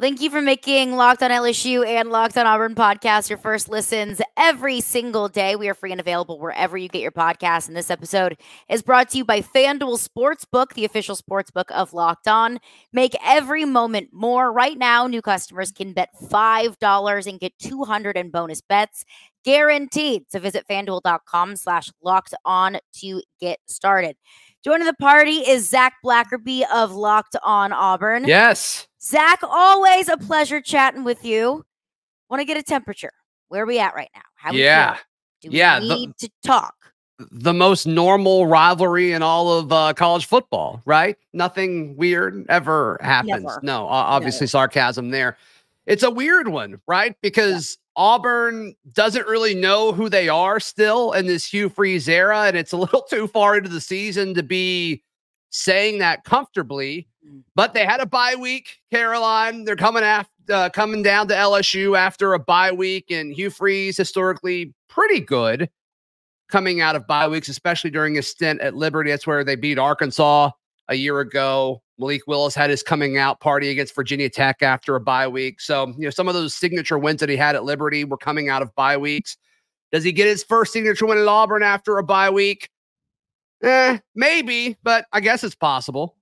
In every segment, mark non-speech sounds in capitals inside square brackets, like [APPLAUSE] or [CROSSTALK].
Thank you for making Locked on LSU and Locked on Auburn podcast your first listens every single day. We are free and available wherever you get your podcasts. And this episode is brought to you by FanDuel Sportsbook, the official sportsbook of Locked On. Make every moment more. Right now, new customers can bet $5 and get 200 in bonus bets guaranteed. So visit fanduel.com slash locked on to get started. Joining the party is Zac Blackerby of Locked On Auburn. Yes. Zac, always a pleasure chatting with you. Want to get a temperature? Where are we at right now? How yeah. Do yeah, we need the, to talk? The most normal rivalry in all of uh, college football, right? Nothing weird ever happens. Never. No, obviously sarcasm there. It's a weird one, right? Because Auburn doesn't really know who they are still in this Hugh Freeze era, and it's a little [LAUGHS] too far into the season to be saying that comfortably. But they had a bye week, Caroline. They're coming after uh, coming down to LSU after a bye week, and Hugh Freeze historically pretty good coming out of bye weeks, especially during his stint at Liberty. That's where they beat Arkansas a year ago. Malik Willis had his coming out party against Virginia Tech after a bye week. So, you know, some of those signature wins that he had at Liberty were coming out of bye weeks. Does he get his first signature win at Auburn after a bye week? Eh, maybe, but I guess it's possible.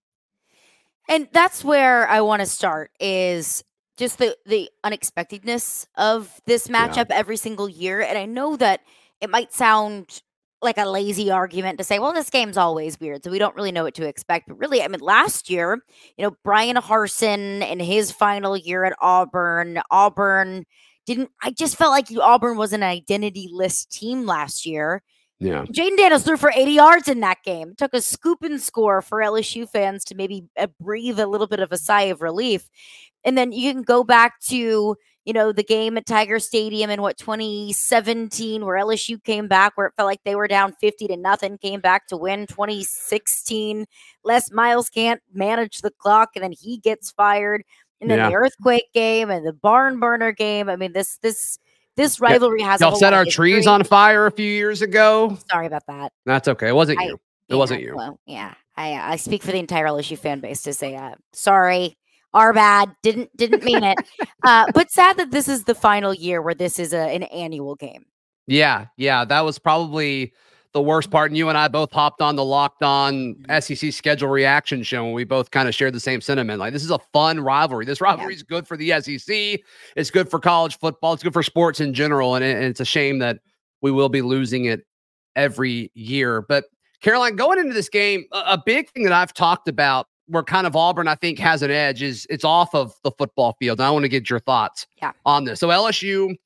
And that's where I want to start is just the the unexpectedness of this matchup yeah. every single year. And I know that it might sound like a lazy argument to say, well, this game's always weird, so we don't really know what to expect. But really, I mean, last year, you know, Bryan Harsin in his final year at Auburn, Auburn didn't. I just felt like Auburn was an identity list team last year. Yeah. Jayden Daniels threw for 80 yards in that game. Took a scoop and score for LSU fans to maybe uh, breathe a little bit of a sigh of relief. And then you can go back to you know, the game at Tiger Stadium in what 2017, where LSU came back, where it felt like they were down 50 to nothing, came back to win 2016. Les Miles can't manage the clock, and then he gets fired. And then yeah. the earthquake game and the barn burner game. I mean, this this this rivalry yeah. has. Y'all set our trees on fire a few years ago. Sorry about that. That's okay. It wasn't I, you. It yeah, wasn't you. Well, yeah, I I speak for the entire LSU fan base to say, uh, sorry our bad didn't didn't mean it uh, but sad that this is the final year where this is a, an annual game yeah yeah that was probably the worst part and you and i both hopped on the locked on sec schedule reaction show and we both kind of shared the same sentiment like this is a fun rivalry this rivalry yeah. is good for the sec it's good for college football it's good for sports in general and, and it's a shame that we will be losing it every year but caroline going into this game a, a big thing that i've talked about where kind of Auburn, I think, has an edge is it's off of the football field. And I want to get your thoughts yeah. on this. So LSU,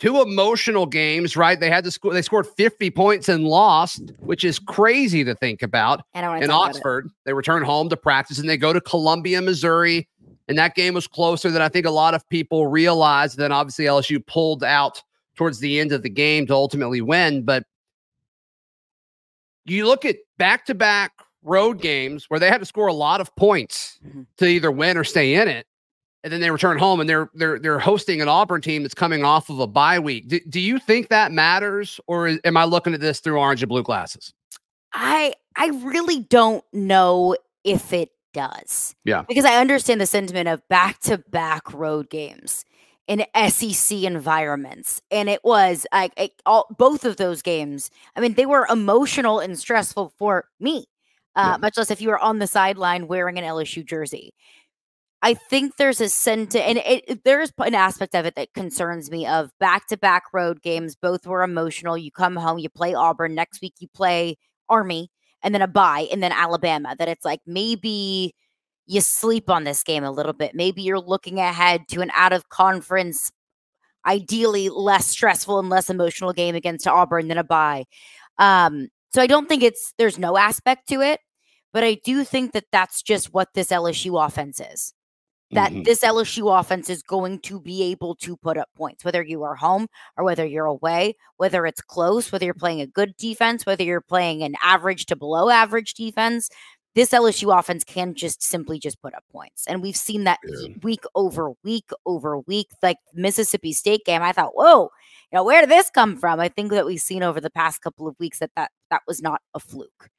two emotional games, right? They had to score, they scored 50 points and lost, which is crazy to think about. in Oxford, they return home to practice and they go to Columbia, Missouri. And that game was closer than I think a lot of people realized. Then obviously LSU pulled out towards the end of the game to ultimately win. But you look at back to back road games where they had to score a lot of points mm-hmm. to either win or stay in it. And then they return home and they're they're they're hosting an Auburn team that's coming off of a bye week. Do, do you think that matters, or is, am I looking at this through orange and blue glasses? I I really don't know if it does. Yeah, because I understand the sentiment of back to back road games in SEC environments, and it was like all both of those games. I mean, they were emotional and stressful for me uh, yeah. much less if you were on the sideline wearing an LSU jersey. I think there's a sentiment, and it, there's an aspect of it that concerns me of back to back road games. Both were emotional. You come home, you play Auburn. Next week, you play Army, and then a bye, and then Alabama. That it's like maybe you sleep on this game a little bit. Maybe you're looking ahead to an out of conference, ideally less stressful and less emotional game against Auburn than a bye. Um, so I don't think it's there's no aspect to it. But I do think that that's just what this LSU offense is. That mm-hmm. this LSU offense is going to be able to put up points, whether you are home or whether you're away, whether it's close, whether you're playing a good defense, whether you're playing an average to below average defense. This LSU offense can just simply just put up points. And we've seen that yeah. week over week over week. Like Mississippi State game, I thought, whoa, you know, where did this come from? I think that we've seen over the past couple of weeks that that, that was not a fluke.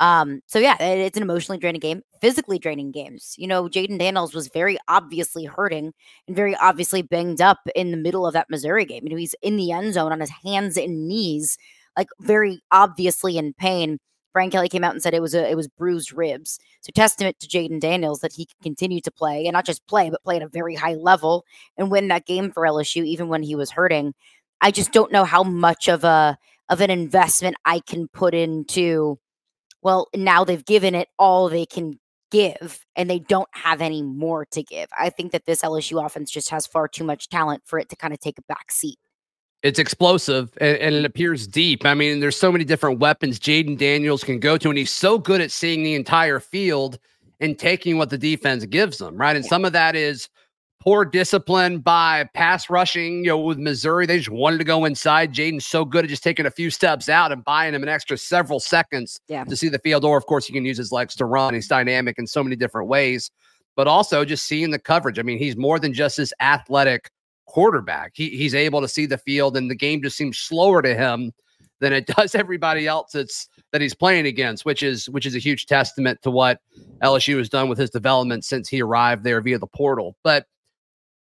Um, so yeah, it's an emotionally draining game, physically draining games. You know, Jayden Daniels was very obviously hurting and very obviously banged up in the middle of that Missouri game. You know, he's in the end zone on his hands and knees, like very obviously in pain. Brian Kelly came out and said it was a it was bruised ribs. So testament to Jayden Daniels that he can continue to play and not just play, but play at a very high level and win that game for LSU even when he was hurting. I just don't know how much of a of an investment I can put into well, now they've given it all they can give and they don't have any more to give. I think that this LSU offense just has far too much talent for it to kind of take a back seat. It's explosive and, and it appears deep. I mean, there's so many different weapons Jayden Daniels can go to, and he's so good at seeing the entire field and taking what the defense gives them, right? And yeah. some of that is poor discipline by pass rushing. You know, with Missouri, they just wanted to go inside. Jayden's so good at just taking a few steps out and buying him an extra several seconds yeah. to see the field. Or, of course, he can use his legs to run. He's dynamic in so many different ways. But also just seeing the coverage. I mean, he's more than just this athletic quarterback. He, he's able to see the field, and the game just seems slower to him than it [LAUGHS] does everybody else that's that he's playing against, which is which is a huge testament to what LSU has done with his development since he arrived there via the portal. But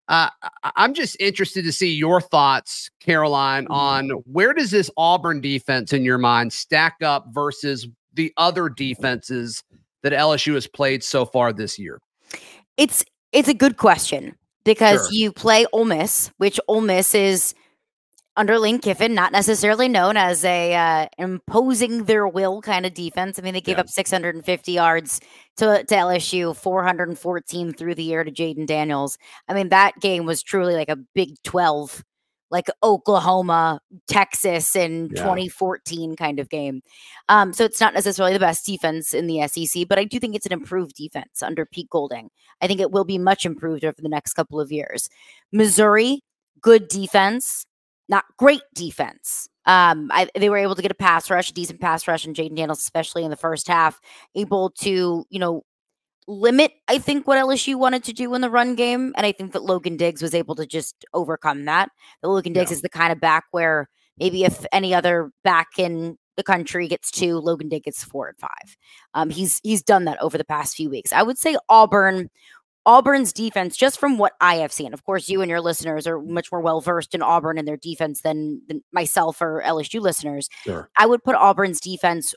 uh, I'm just interested to see your thoughts, Caroline, mm-hmm. on where does this Auburn defense in your mind stack up versus the other defenses that LSU has played so far this year? It's it's a good question because sure. you play Ole Miss, which Ole Miss is under Lane Kiffin, not necessarily known as a uh, imposing their will kind of defense. I mean, they gave yeah. up 650 yards to, to LSU, 414 through the air to Jayden Daniels. I mean, that game was truly like a Big 12, like Oklahoma, Texas in yeah. 2014 kind of game. Um, so it's not necessarily the best defense in the SEC, but I do think it's an improved defense under Pete Golding. I think it will be much improved over the next couple of years. Missouri, good defense not great defense. Um, I, they were able to get a pass rush, a decent pass rush, and Jayden Daniels, especially in the first half, able to, you know, limit, I think, what LSU wanted to do in the run game. And I think that Logan Diggs was able to just overcome that. The Logan Diggs yeah. is the kind of back where maybe if any other back in the country gets two, Logan Diggs gets four and five. Um, he's he's done that over the past few weeks. I would say Auburn Auburn's defense, just from what I have seen, of course, you and your listeners are much more well versed in Auburn and their defense than, than myself or LSU listeners. Sure. I would put Auburn's defense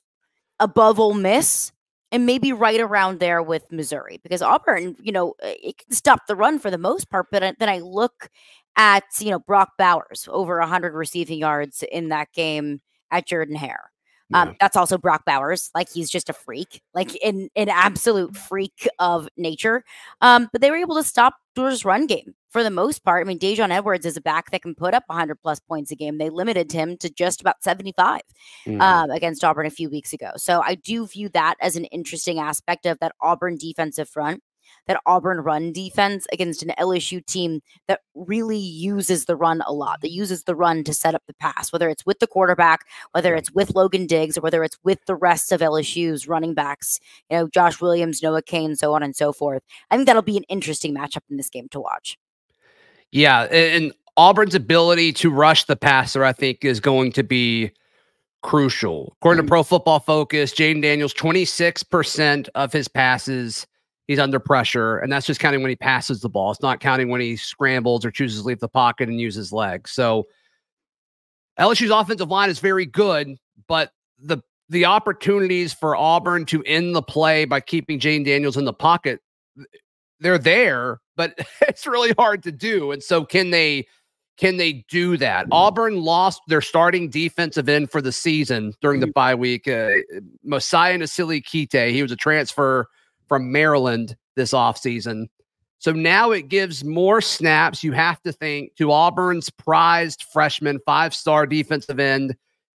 above Ole Miss and maybe right around there with Missouri because Auburn, you know, it can stop the run for the most part. But then I look at, you know, Brock Bowers over 100 receiving yards in that game at Jordan Hare. Um, yeah. that's also Brock Bowers. Like he's just a freak, like in an absolute freak of nature. Um, but they were able to stop Georgia's run game for the most part. I mean, Daijun Edwards is a back that can put up 100 plus points a game. They limited him to just about 75 mm. um, against Auburn a few weeks ago. So I do view that as an interesting aspect of that Auburn defensive front that Auburn run defense against an LSU team that really uses the run a lot, that uses the run to set up the pass, whether it's with the quarterback, whether it's with Logan Diggs, or whether it's with the rest of LSU's running backs, you know, Josh Williams, Noah Cain, so on and so forth. I think that'll be an interesting matchup in this game to watch. Yeah. And Auburn's ability to rush the passer, I think, is going to be crucial. According mm-hmm. to Pro Football Focus, Jayden Daniels, 26% of his passes he's under pressure, and that's just counting when he passes the ball. It's not counting when he scrambles or chooses to leave the pocket and use his legs. So LSU's offensive line is very good, but the the opportunities for Auburn to end the play by keeping Jayden Daniels in the pocket, they're there, but [LAUGHS] it's really hard to do. And so can they can they do that? Auburn lost their starting defensive end for the season during the mm-hmm. bye week. Uh, Mosiah Nasili Kite, he was a transfer from Maryland this offseason. So now it gives more snaps, you have to think, to Auburn's prized freshman five star defensive end,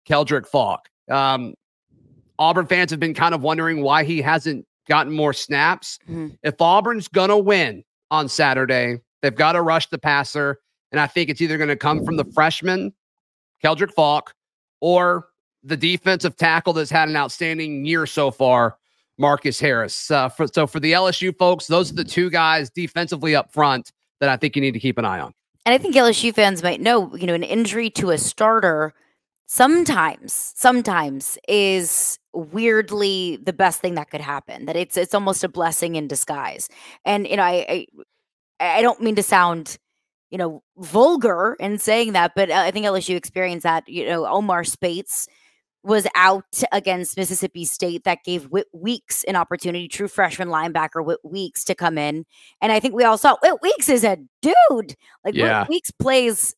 Keldric Faulk. Um, Auburn fans have been kind of wondering why he hasn't gotten more snaps. Mm-hmm. If Auburn's going to win on Saturday, they've got to rush the passer. And I think it's either going to come from the freshman, Keldric Faulk, or the defensive tackle that's had an outstanding year so far, Marcus Harris. Uh, for, so for the LSU folks, those are the two guys defensively up front that I think you need to keep an eye on. And I think LSU fans might know, you know, an injury to a starter sometimes sometimes is weirdly the best thing that could happen that it's it's almost a blessing in disguise and you know i i, I don't mean to sound you know vulgar in saying that but i think lsu experienced that you know omar speights was out against Mississippi State that gave Whit Weeks an opportunity, true freshman linebacker Whit Weeks to come in. And I think we all saw Whit Weeks is a dude. Like yeah. Whit Weeks plays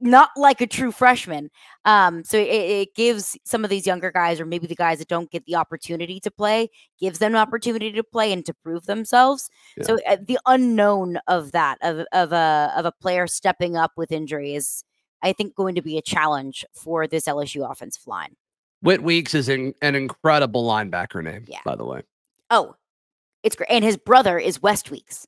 not like a true freshman. Um, so it, it, gives some of these younger guys, or maybe the guys that don't get the opportunity to play, gives them an opportunity to play and to prove themselves. Yeah. So uh, the unknown of that, of of a of a player stepping up with injury, is I think going to be a challenge for this LSU offensive line. Whit Weeks is in, an incredible linebacker name, yeah. by the way. Oh, it's great, and his brother is West Weeks.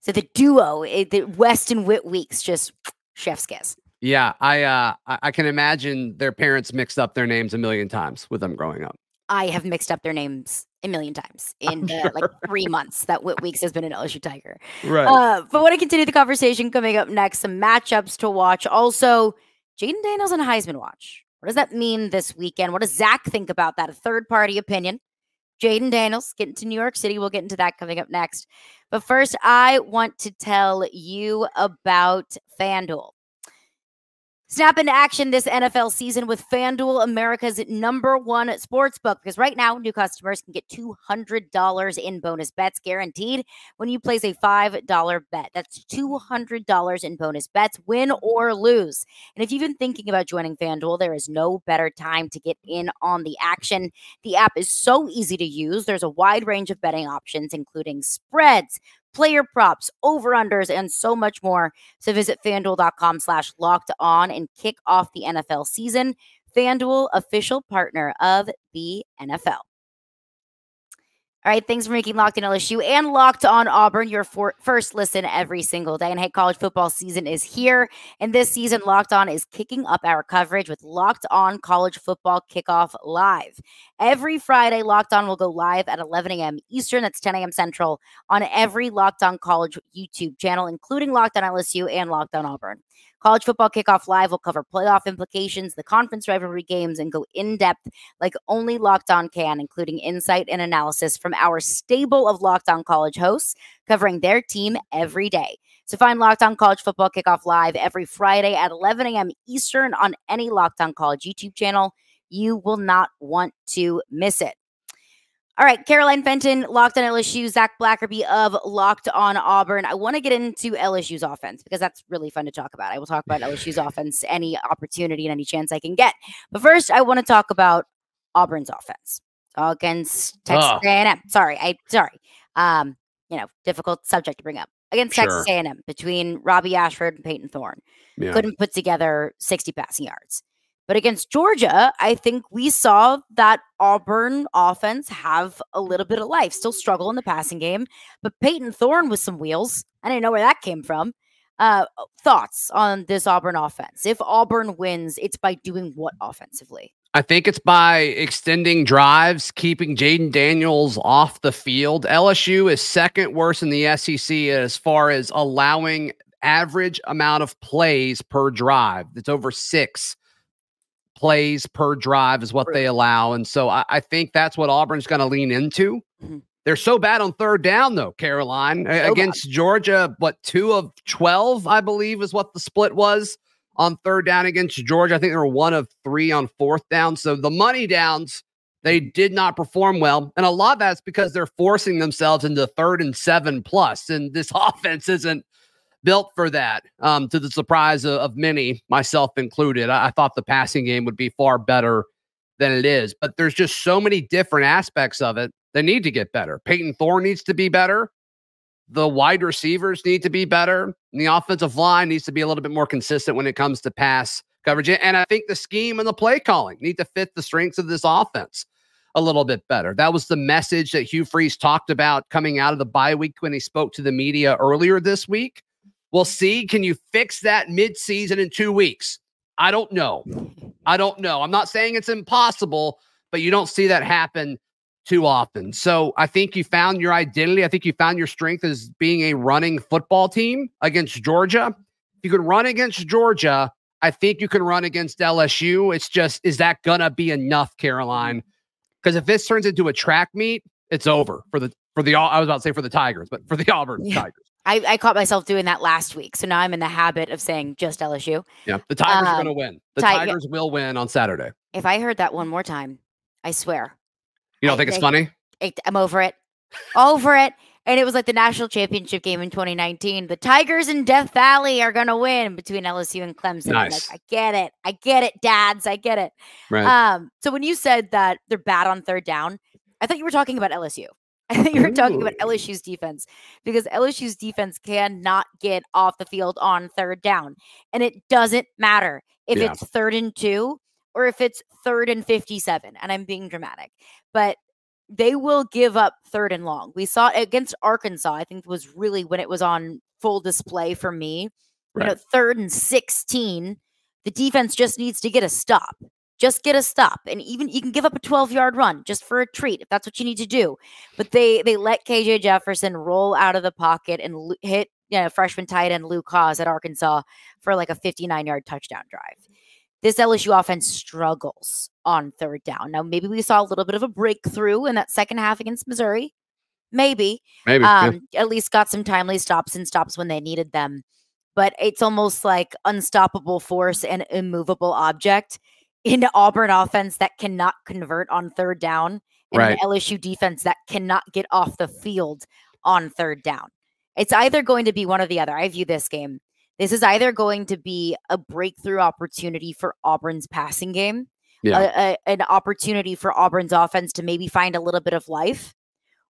So the duo, it, the West and Whit Weeks, just chef's kiss. Yeah, I uh I can imagine their parents mixed up their names a million times with them growing up. I have mixed up their names a million times [LAUGHS] in the, sure. like three months that Whit Weeks has been an LSU Tiger. Right. Uh, but want to continue the conversation coming up next, some matchups to watch. Also, Jayden Daniels on a Heisman watch. What does that mean this weekend? What does Zac think about that? A third party opinion. Jayden Daniels getting to New York City. We'll get into that coming up next. But first, I want to tell you about FanDuel. Snap into action this NFL season with FanDuel, America's number one sports book. Because right now, new customers can get $200 in bonus bets guaranteed when you place a $5 bet. That's $200 in bonus bets, win or lose. And if you've been thinking about joining FanDuel, there is no better time to get in on the action. The app is so easy to use. There's a wide range of betting options, including spreads player props, over-unders, and so much more. So visit fanduel.com slash locked on and kick off the NFL season. FanDuel, official partner of the NFL. All right, thanks for making Locked on LSU and Locked on Auburn your for- first listen every single day. And hey, college football season is here. And this season, Locked on is kicking up our coverage with Locked on College Football Kickoff Live. Every Friday, Locked on will go live at 11 a.m. Eastern, that's 10 a.m. Central, on every Locked on College YouTube channel, including Locked on LSU and Locked on Auburn. College Football Kickoff Live will cover playoff implications, the conference rivalry games, and go in depth like only Locked On can, including insight and analysis from our stable of Locked On College hosts covering their team every day. So find Locked On College Football Kickoff Live every Friday at 11 a.m. Eastern on any Locked On College YouTube channel. You will not want to miss it. All right, Caroline Fenton, locked on LSU, Zac Blackerby of Locked on Auburn. I want to get into LSU's offense because that's really fun to talk about. I will talk about LSU's [LAUGHS] offense any opportunity and any chance I can get. But first, I want to talk about Auburn's offense against Texas oh. A&M. Sorry, I sorry. Um, you know, difficult subject to bring up against sure. Texas A&M between Robbie Ashford and Payton Thorne. Yeah. Couldn't put together 60 passing yards. But against Georgia, I think we saw that Auburn offense have a little bit of life, still struggle in the passing game. But Payton Thorne with some wheels. I didn't know where that came from. Uh, thoughts on this Auburn offense? If Auburn wins, it's by doing what offensively? I think it's by extending drives, keeping Jayden Daniels off the field. LSU is second worst in the SEC as far as allowing average amount of plays per drive. It's over six plays per drive is what right. they allow. And so I, I, think that's what Auburn's going to lean into. Mm-hmm. They're so bad on third down, though, Caroline, so against bad. Georgia. But two of 12, I believe, is what the split was on third down against Georgia. I think they were one of three on fourth down. So the money downs, they did not perform well. And a lot of that's because they're forcing themselves into third and seven plus, And this [LAUGHS] offense isn't built for that, um, to the surprise of, of many, myself included. I, I, thought the passing game would be far better than it is, but there's just so many different aspects of it that need to get better. Payton Thorne needs to be better. The wide receivers need to be better. And the offensive line needs to be a little bit more consistent when it comes to pass coverage. And I think the scheme and the play calling need to fit the strengths of this offense a little bit better. That was the message that Hugh Freeze talked about coming out of the bye week when he spoke to the media earlier this week. We'll see. Can you fix that midseason in two weeks? I don't know. I don't know. I'm not saying it's impossible, but you don't see that happen too often. So I think you found your identity. I think you found your strength as being a running football team against Georgia. If you could run against Georgia, I think you can run against LSU. It's just, is that gonna be enough, Caroline? Because if this turns into a track meet, it's over for the for the I was about to say for the Tigers, but for the [LAUGHS] Auburn yeah. Tigers. I, I, caught myself doing that last week, so now I'm in the habit of saying just LSU. Yeah, the Tigers um, are going to win. The Tigers will win on Saturday. If I heard that one more time, I swear. You don't I, think it's funny? I'm over it. over it. And it was like the national championship game in 2019. The Tigers in Death Valley are going to win between LSU and Clemson. Nice. Like, I get it. I get it, dads. I get it. Right. Um, so when you said that they're bad on third down, I thought you were talking about LSU. I think you were talking about LSU's defense because LSU's defense cannot get off the field on third down. And it doesn't matter if yeah. it's third and two or if it's third and 57. And I'm being dramatic, but they will give up third and long. We saw it against Arkansas, I think was really when it was on full display for me. Right. You know, third and 16, the defense just needs to get a stop. Just get a stop. And even you can give up a 12 yard run just for a treat if that's what you need to do. But they they let KJ Jefferson roll out of the pocket and l- hit you know, freshman tight end Luke Hasz at Arkansas for like a 59 yard touchdown drive. This LSU offense struggles on third down. Now, maybe we saw a little bit of a breakthrough in that second half against Missouri. Maybe. Maybe. Um, yeah. At least got some timely stops and stops when they needed them. But it's almost like unstoppable force and immovable object into Auburn offense that cannot convert on third down and right. an LSU defense that cannot get off the field on third down. It's either going to be one or the other. I view this game. This is either going to be a breakthrough opportunity for Auburn's passing game, yeah. a, a, an opportunity for Auburn's offense to maybe find a little bit of life,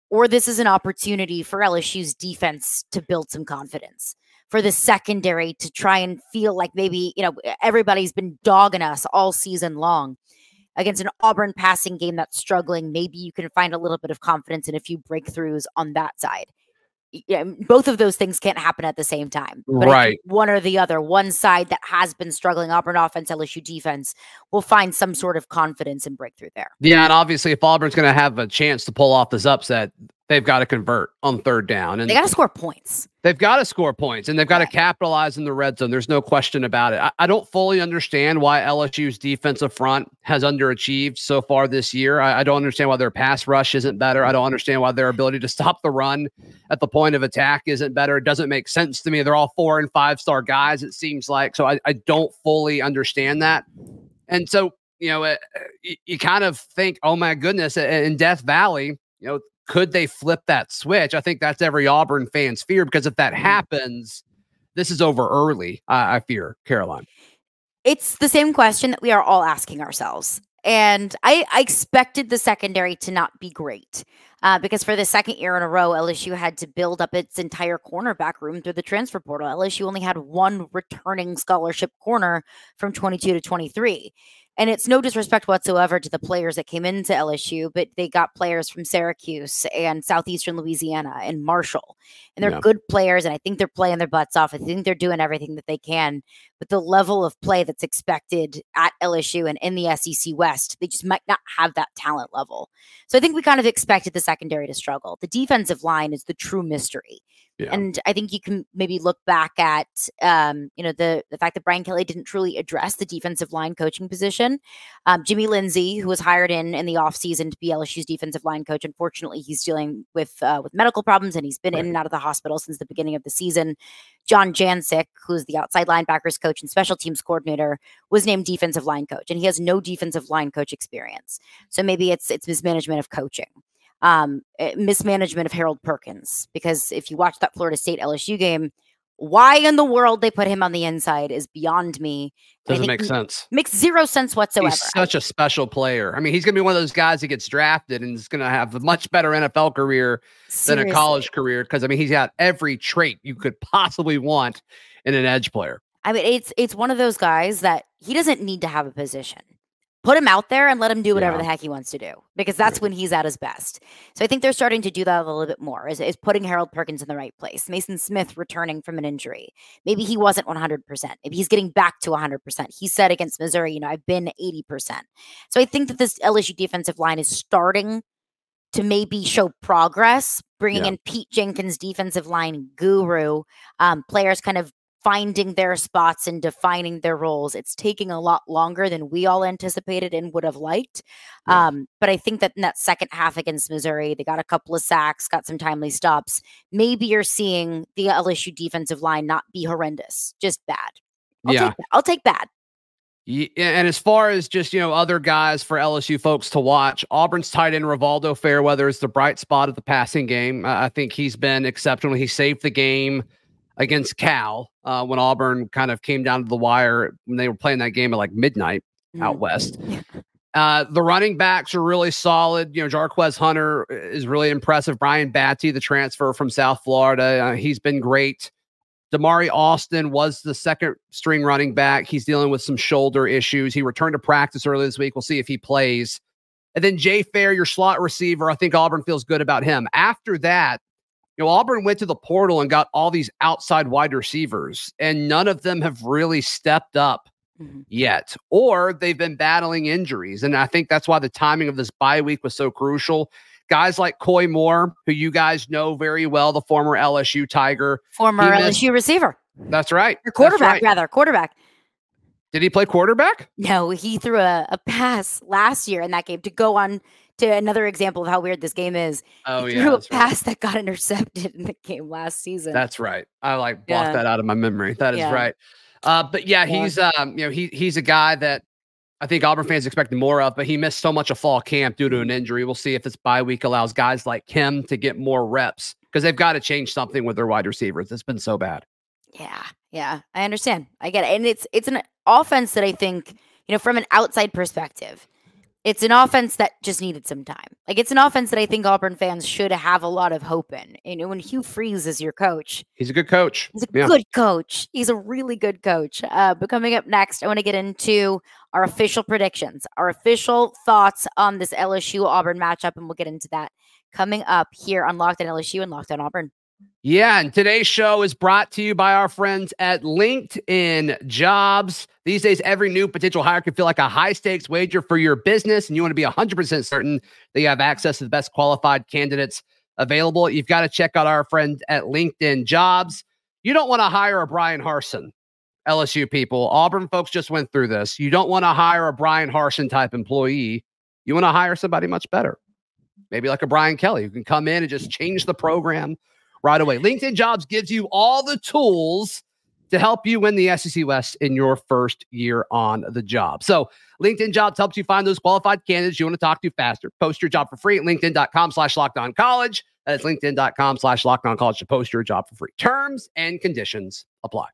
or this is an opportunity for LSU's defense to build some confidence for the secondary to try and feel like maybe, you know, everybody's been dogging us all season long against an Auburn passing game that's struggling. Maybe you can find a little bit of confidence and a few breakthroughs on that side. Yeah, both of those things can't happen at the same time. right. One or the other. One side that has been struggling, Auburn offense, LSU defense, will find some sort of confidence and breakthrough there. Yeah, and obviously, if Auburn's going to have a chance to pull off this upset, they've got to convert on third down, and they got to score points. They've got to score points, and they've got to capitalize in the red zone. There's no question about it. I, I, don't fully understand why LSU's defensive front has underachieved so far this year. I, I, don't understand why their pass rush isn't better. I don't understand why their ability to stop the run at the point of attack isn't better. It doesn't make sense to me. They're all four and five star guys. It seems like so. I, I don't fully understand that, and so you know, uh, it, you, you kind of think, oh my goodness, in Death Valley, you know, could they flip that switch? I think that's every Auburn fan's fear because if that mm-hmm. happens, this is over early. I, I fear, Caroline. It's the same question that we are all asking ourselves. And I, I expected the secondary to not be great uh, because for the second year in a row, LSU had to build up its entire cornerback room through the transfer portal. LSU only had one returning scholarship corner from 22 to 23. And it's no disrespect whatsoever to the players that came into LSU, but they got players from Syracuse and Southeastern Louisiana and Marshall. And they're yeah. good players. And I think they're playing their butts off. I think they're doing everything that they can. But the level of play that's expected at LSU and in the SEC West, they just might not have that talent level. So I think we kind of expected the secondary to struggle. The defensive line is the true mystery. Yeah. And I think you can maybe look back at, um, you know, the the fact that Brian Kelly didn't truly address the defensive line coaching position. Um, Jimmy Lindsey, who was hired in in the offseason to be LSU's defensive line coach, unfortunately, he's dealing with uh, with medical problems and he's been right. in and out of the hospital since the beginning of the season. John Jancic, who's the outside linebackers coach and special teams coordinator, was named defensive line coach, and he has no defensive line coach experience. So maybe it's it's mismanagement of coaching um, eh, mismanagement of Harold Perkins. Because if you watch that Florida State LSU game, why in the world they put him on the inside is beyond me. Doesn't make sense. Makes zero sense whatsoever. He's such a special player. I mean, he's going to be one of those guys that gets drafted and is going to have a much better NFL career Seriously. than a college career. Because I mean, he's got every trait you could possibly want in an edge player. I mean, it's it's one of those guys that he doesn't need to have a position put him out there and let him do whatever yeah. the heck he wants to do because that's when he's at his best. So I think they're starting to do that a little bit more is, is putting Harold Perkins in the right place. Mason Smith returning from an injury. Maybe he wasn't 100%. Maybe he's getting back to 100%. He said against Missouri, you know, I've been 80%. So I think that this LSU defensive line is starting to maybe show progress, bringing yeah. in Pete Jenkins, defensive line guru, um, players kind of finding their spots and defining their roles. It's taking a lot longer than we all anticipated and would have liked. Yeah. Um, but I think that in that second half against Missouri, they got a couple of sacks, got some timely stops. Maybe you're seeing the LSU defensive line not be horrendous, just bad. I'll yeah. Take, I'll take bad. Yeah, and as far as just you know other guys for LSU folks to watch, Auburn's tight end Rivaldo Fairweather is the bright spot of the passing game. I think he's been exceptional. He saved the game against Cal uh, when Auburn kind of came down to the wire when they were playing that game at like midnight mm. out west. Uh, the running backs are really solid. You know, Jarquez Hunter is really impressive. Brian Battie, the transfer from South Florida, uh, he's been great. Damari Alston was the second string running back. He's dealing with some shoulder issues. He returned to practice early this week. We'll see if he plays. And then Jay Fair, your slot receiver. I think Auburn feels good about him. After that, you know, Auburn went to the portal and got all these outside wide receivers, and none of them have really stepped up mm-hmm. yet, or they've been battling injuries. And I think that's why the timing of this bye week was so crucial. Guys like Koy Moore, who you guys know very well, the former LSU Tiger, former missed, LSU receiver. That's right. Or quarterback, right. rather, quarterback. Did he play quarterback? No, he threw a, a pass last year in that game to go on to another example of how weird this game is. Oh he yeah, threw a pass right. that got intercepted in the game last season. That's right. I like blocked yeah. that out of my memory. That is yeah. right. Uh, but yeah, yeah, he's um, you know, he he's a guy that I think Auburn fans expected more of, but he missed so much of fall camp due to an injury. We'll see if this bye week allows guys like him to get more reps because they've got to change something with their wide receivers. It's been so bad. Yeah, yeah, I understand. I get it, and it's it's an offense that I think you know from an outside perspective it's an offense that just needed some time. Like it's an offense that I think Auburn fans should have a lot of hope in. You know, when Hugh Freeze is your coach, he's a good coach. He's a yeah. good coach. He's a really good coach. Uh, but coming up next, I want to get into our official predictions, our official thoughts on this LSU Auburn matchup, and we'll get into that coming up here on Locked on LSU and Locked on Auburn. Yeah, and today's show is brought to you by our friends at LinkedIn Jobs. These days, every new potential hire can feel like a high stakes wager for your business, and you want to be 100% certain that you have access to the best qualified candidates available. You've got to check out our friend at LinkedIn Jobs. You don't want to hire a Bryan Harsin, LSU people. Auburn folks just went through this. You don't want to hire a Bryan Harsin type employee. You want to hire somebody much better, maybe like a Brian Kelly who can come in and just change the program right away. LinkedIn Jobs gives you all the tools to help you win the SEC West in your first year on the job. So LinkedIn Jobs helps you find those qualified candidates you want to talk to faster. Post your job for free at LinkedIn.com slash locked on college. That's LinkedIn.com slash locked on college to post your job for free. Terms and conditions apply.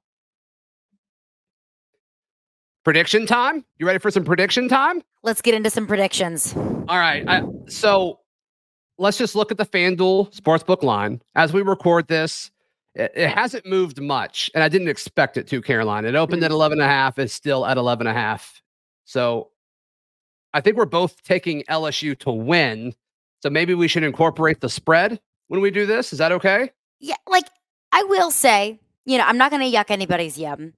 Prediction time? You ready for some prediction time? Let's get into some predictions. All right. I, so let's just look at the FanDuel Sportsbook line. As we record this, it, it hasn't moved much, and I didn't expect it to, Caroline. It opened at mm. 11 and a half, is still at 11 and a half. So I think we're both taking LSU to win. So maybe we should incorporate the spread when we do this. Is that okay? Yeah, like I will say, you know, I'm not going to yuck anybody's yum,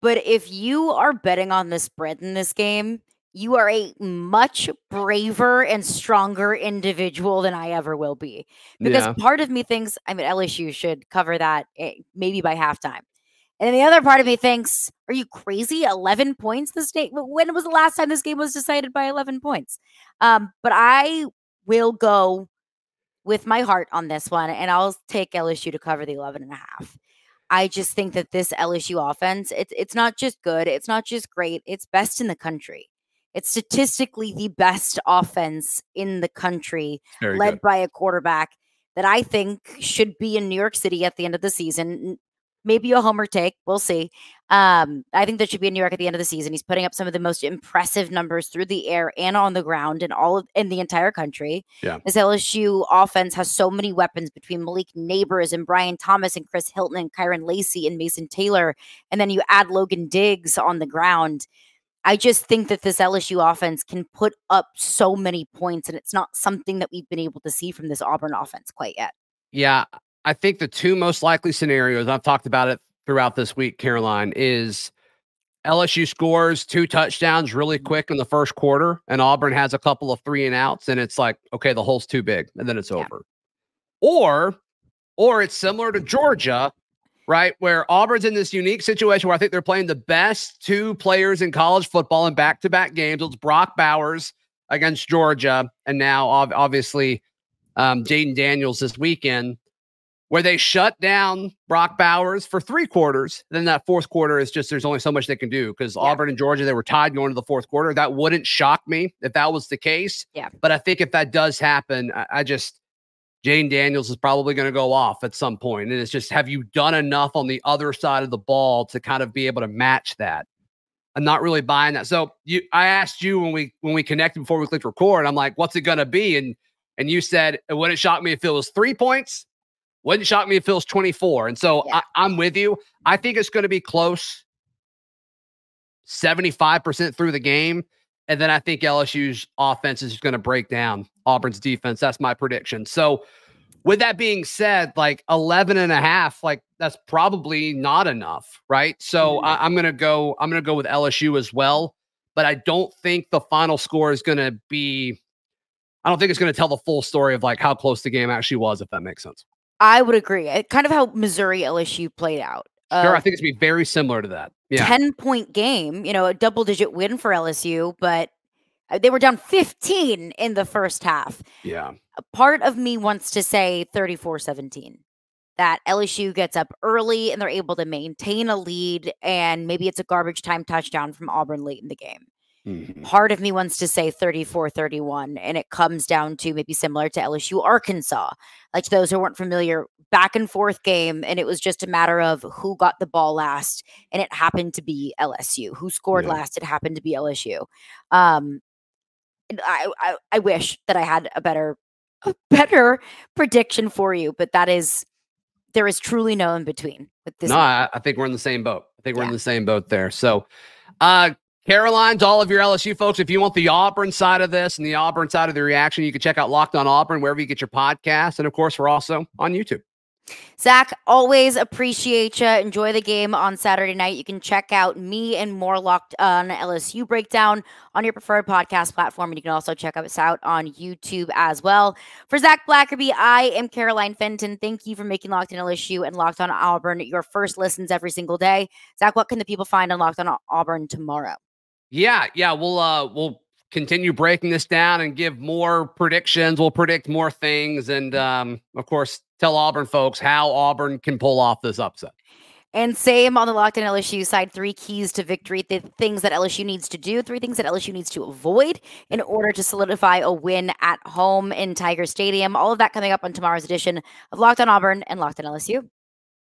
but if you are betting on the spread in this game, you are a much braver and stronger individual than I ever will be. Because yeah. part of me thinks, I mean, LSU should cover that eh, maybe by halftime. And then the other part of me thinks, are you crazy? 11 points this day? When was the last time this game was decided by 11 points? Um, but I will go with my heart on this one, and I'll take LSU to cover the 11 and a half. I just think that this LSU offense, it's it's not just good, it's not just great, it's best in the country. It's statistically the best offense in the country, Very led good. by a quarterback that I think should be in New York City at the end of the season. Maybe a homer take. We'll see. Um, I think that should be in New York at the end of the season. He's putting up some of the most impressive numbers through the air and on the ground in all of in the entire country. Yeah. This LSU offense has so many weapons between Malik Nabers and Brian Thomas and Chris Hilton and Kyren Lacy and Mason Taylor. And then you add Logan Diggs on the ground. I just think that this LSU offense can put up so many points, and it's not something that we've been able to see from this Auburn offense quite yet. Yeah, I think the two most likely scenarios I've talked about it throughout this week, Caroline, is LSU scores two touchdowns really mm-hmm. quick in the first quarter, and Auburn has a couple of three and outs, and it's like, okay, the hole's too big, and then it's yeah. over. Or, or it's similar to Georgia, right? Where Auburn's in this unique situation where I think they're playing the best two players in college football in back to back games. It's Brock Bowers against Georgia, and now obviously um, Jayden Daniels this weekend, where they shut down Brock Bowers for three quarters. Then that fourth quarter is just there's only so much they can do because yeah. Auburn and Georgia they were tied going to the fourth quarter. That wouldn't shock me if that was the case. Yeah, but I think if that does happen, I, I just Jayden Daniels is probably going to go off at some point. And it's just, have you done enough on the other side of the ball to kind of be able to match that? I'm not really buying that. So you, I asked you when we when we connected before we clicked record. I'm like, what's it going to be? And and you said it wouldn't shock me if it was three points. Wouldn't shock me if it was 24. And so yeah. I, I'm with you. I think it's going to be close, 75% through the game. And then I think LSU's offense is going to break down Auburn's defense. That's my prediction. So, with that being said, like 11 and a half, like that's probably not enough, right? So mm-hmm. I, am gonna go, I'm gonna go with LSU as well. But I don't think the final score is gonna be, I don't think it's gonna tell the full story of like how close the game actually was, if that makes sense. I would agree. Kind of how Missouri LSU played out. Sure, I think it's be very similar to that. Yeah. 10 point game, you know, a double digit win for LSU, but uh, they were down 15 in the first half. Yeah. A part of me wants to say 34 17 that LSU gets up early and they're able to maintain a lead, and maybe it's a garbage time touchdown from Auburn late in the game. Mm-hmm. Part of me wants to say 34 31, and it comes down to maybe similar to LSU Arkansas. Like those who weren't familiar, back and forth game, and it was just a matter of who got the ball last, and it happened to be LSU. Who scored yeah. last? It happened to be LSU. Um, I, I, I wish that I had a better [LAUGHS] a better prediction for you, but that is there is truly no in between with this. No, I, I, think we're in the same boat. I think we're yeah. in the same boat there. So, uh, Caroline's all of your LSU folks. If you want the Auburn side of this and the Auburn side of the reaction, you can check out Locked on Auburn wherever you get your podcast. And of course, we're also on YouTube. Zac, always appreciate you. Enjoy the game on Saturday night. You can check out me and more Locked on LSU breakdown on your preferred podcast platform. And you can also check us out on YouTube as well. For Zac Blackerby, I am Caroline Fenton. Thank you for making Locked on LSU and Locked on Auburn your first listens every single day. Zac, what can the people find on Locked on Auburn tomorrow? Yeah, yeah, we'll uh we'll continue breaking this down and give more predictions. We'll predict more things, and um, of course, tell Auburn folks how Auburn can pull off this upset. And same on the Locked on LSU side, three keys to victory, the things that LSU needs to do, three things that LSU needs to avoid in order to solidify a win at home in Tiger Stadium. All of that coming up on tomorrow's edition of Locked on Auburn and Locked on LSU.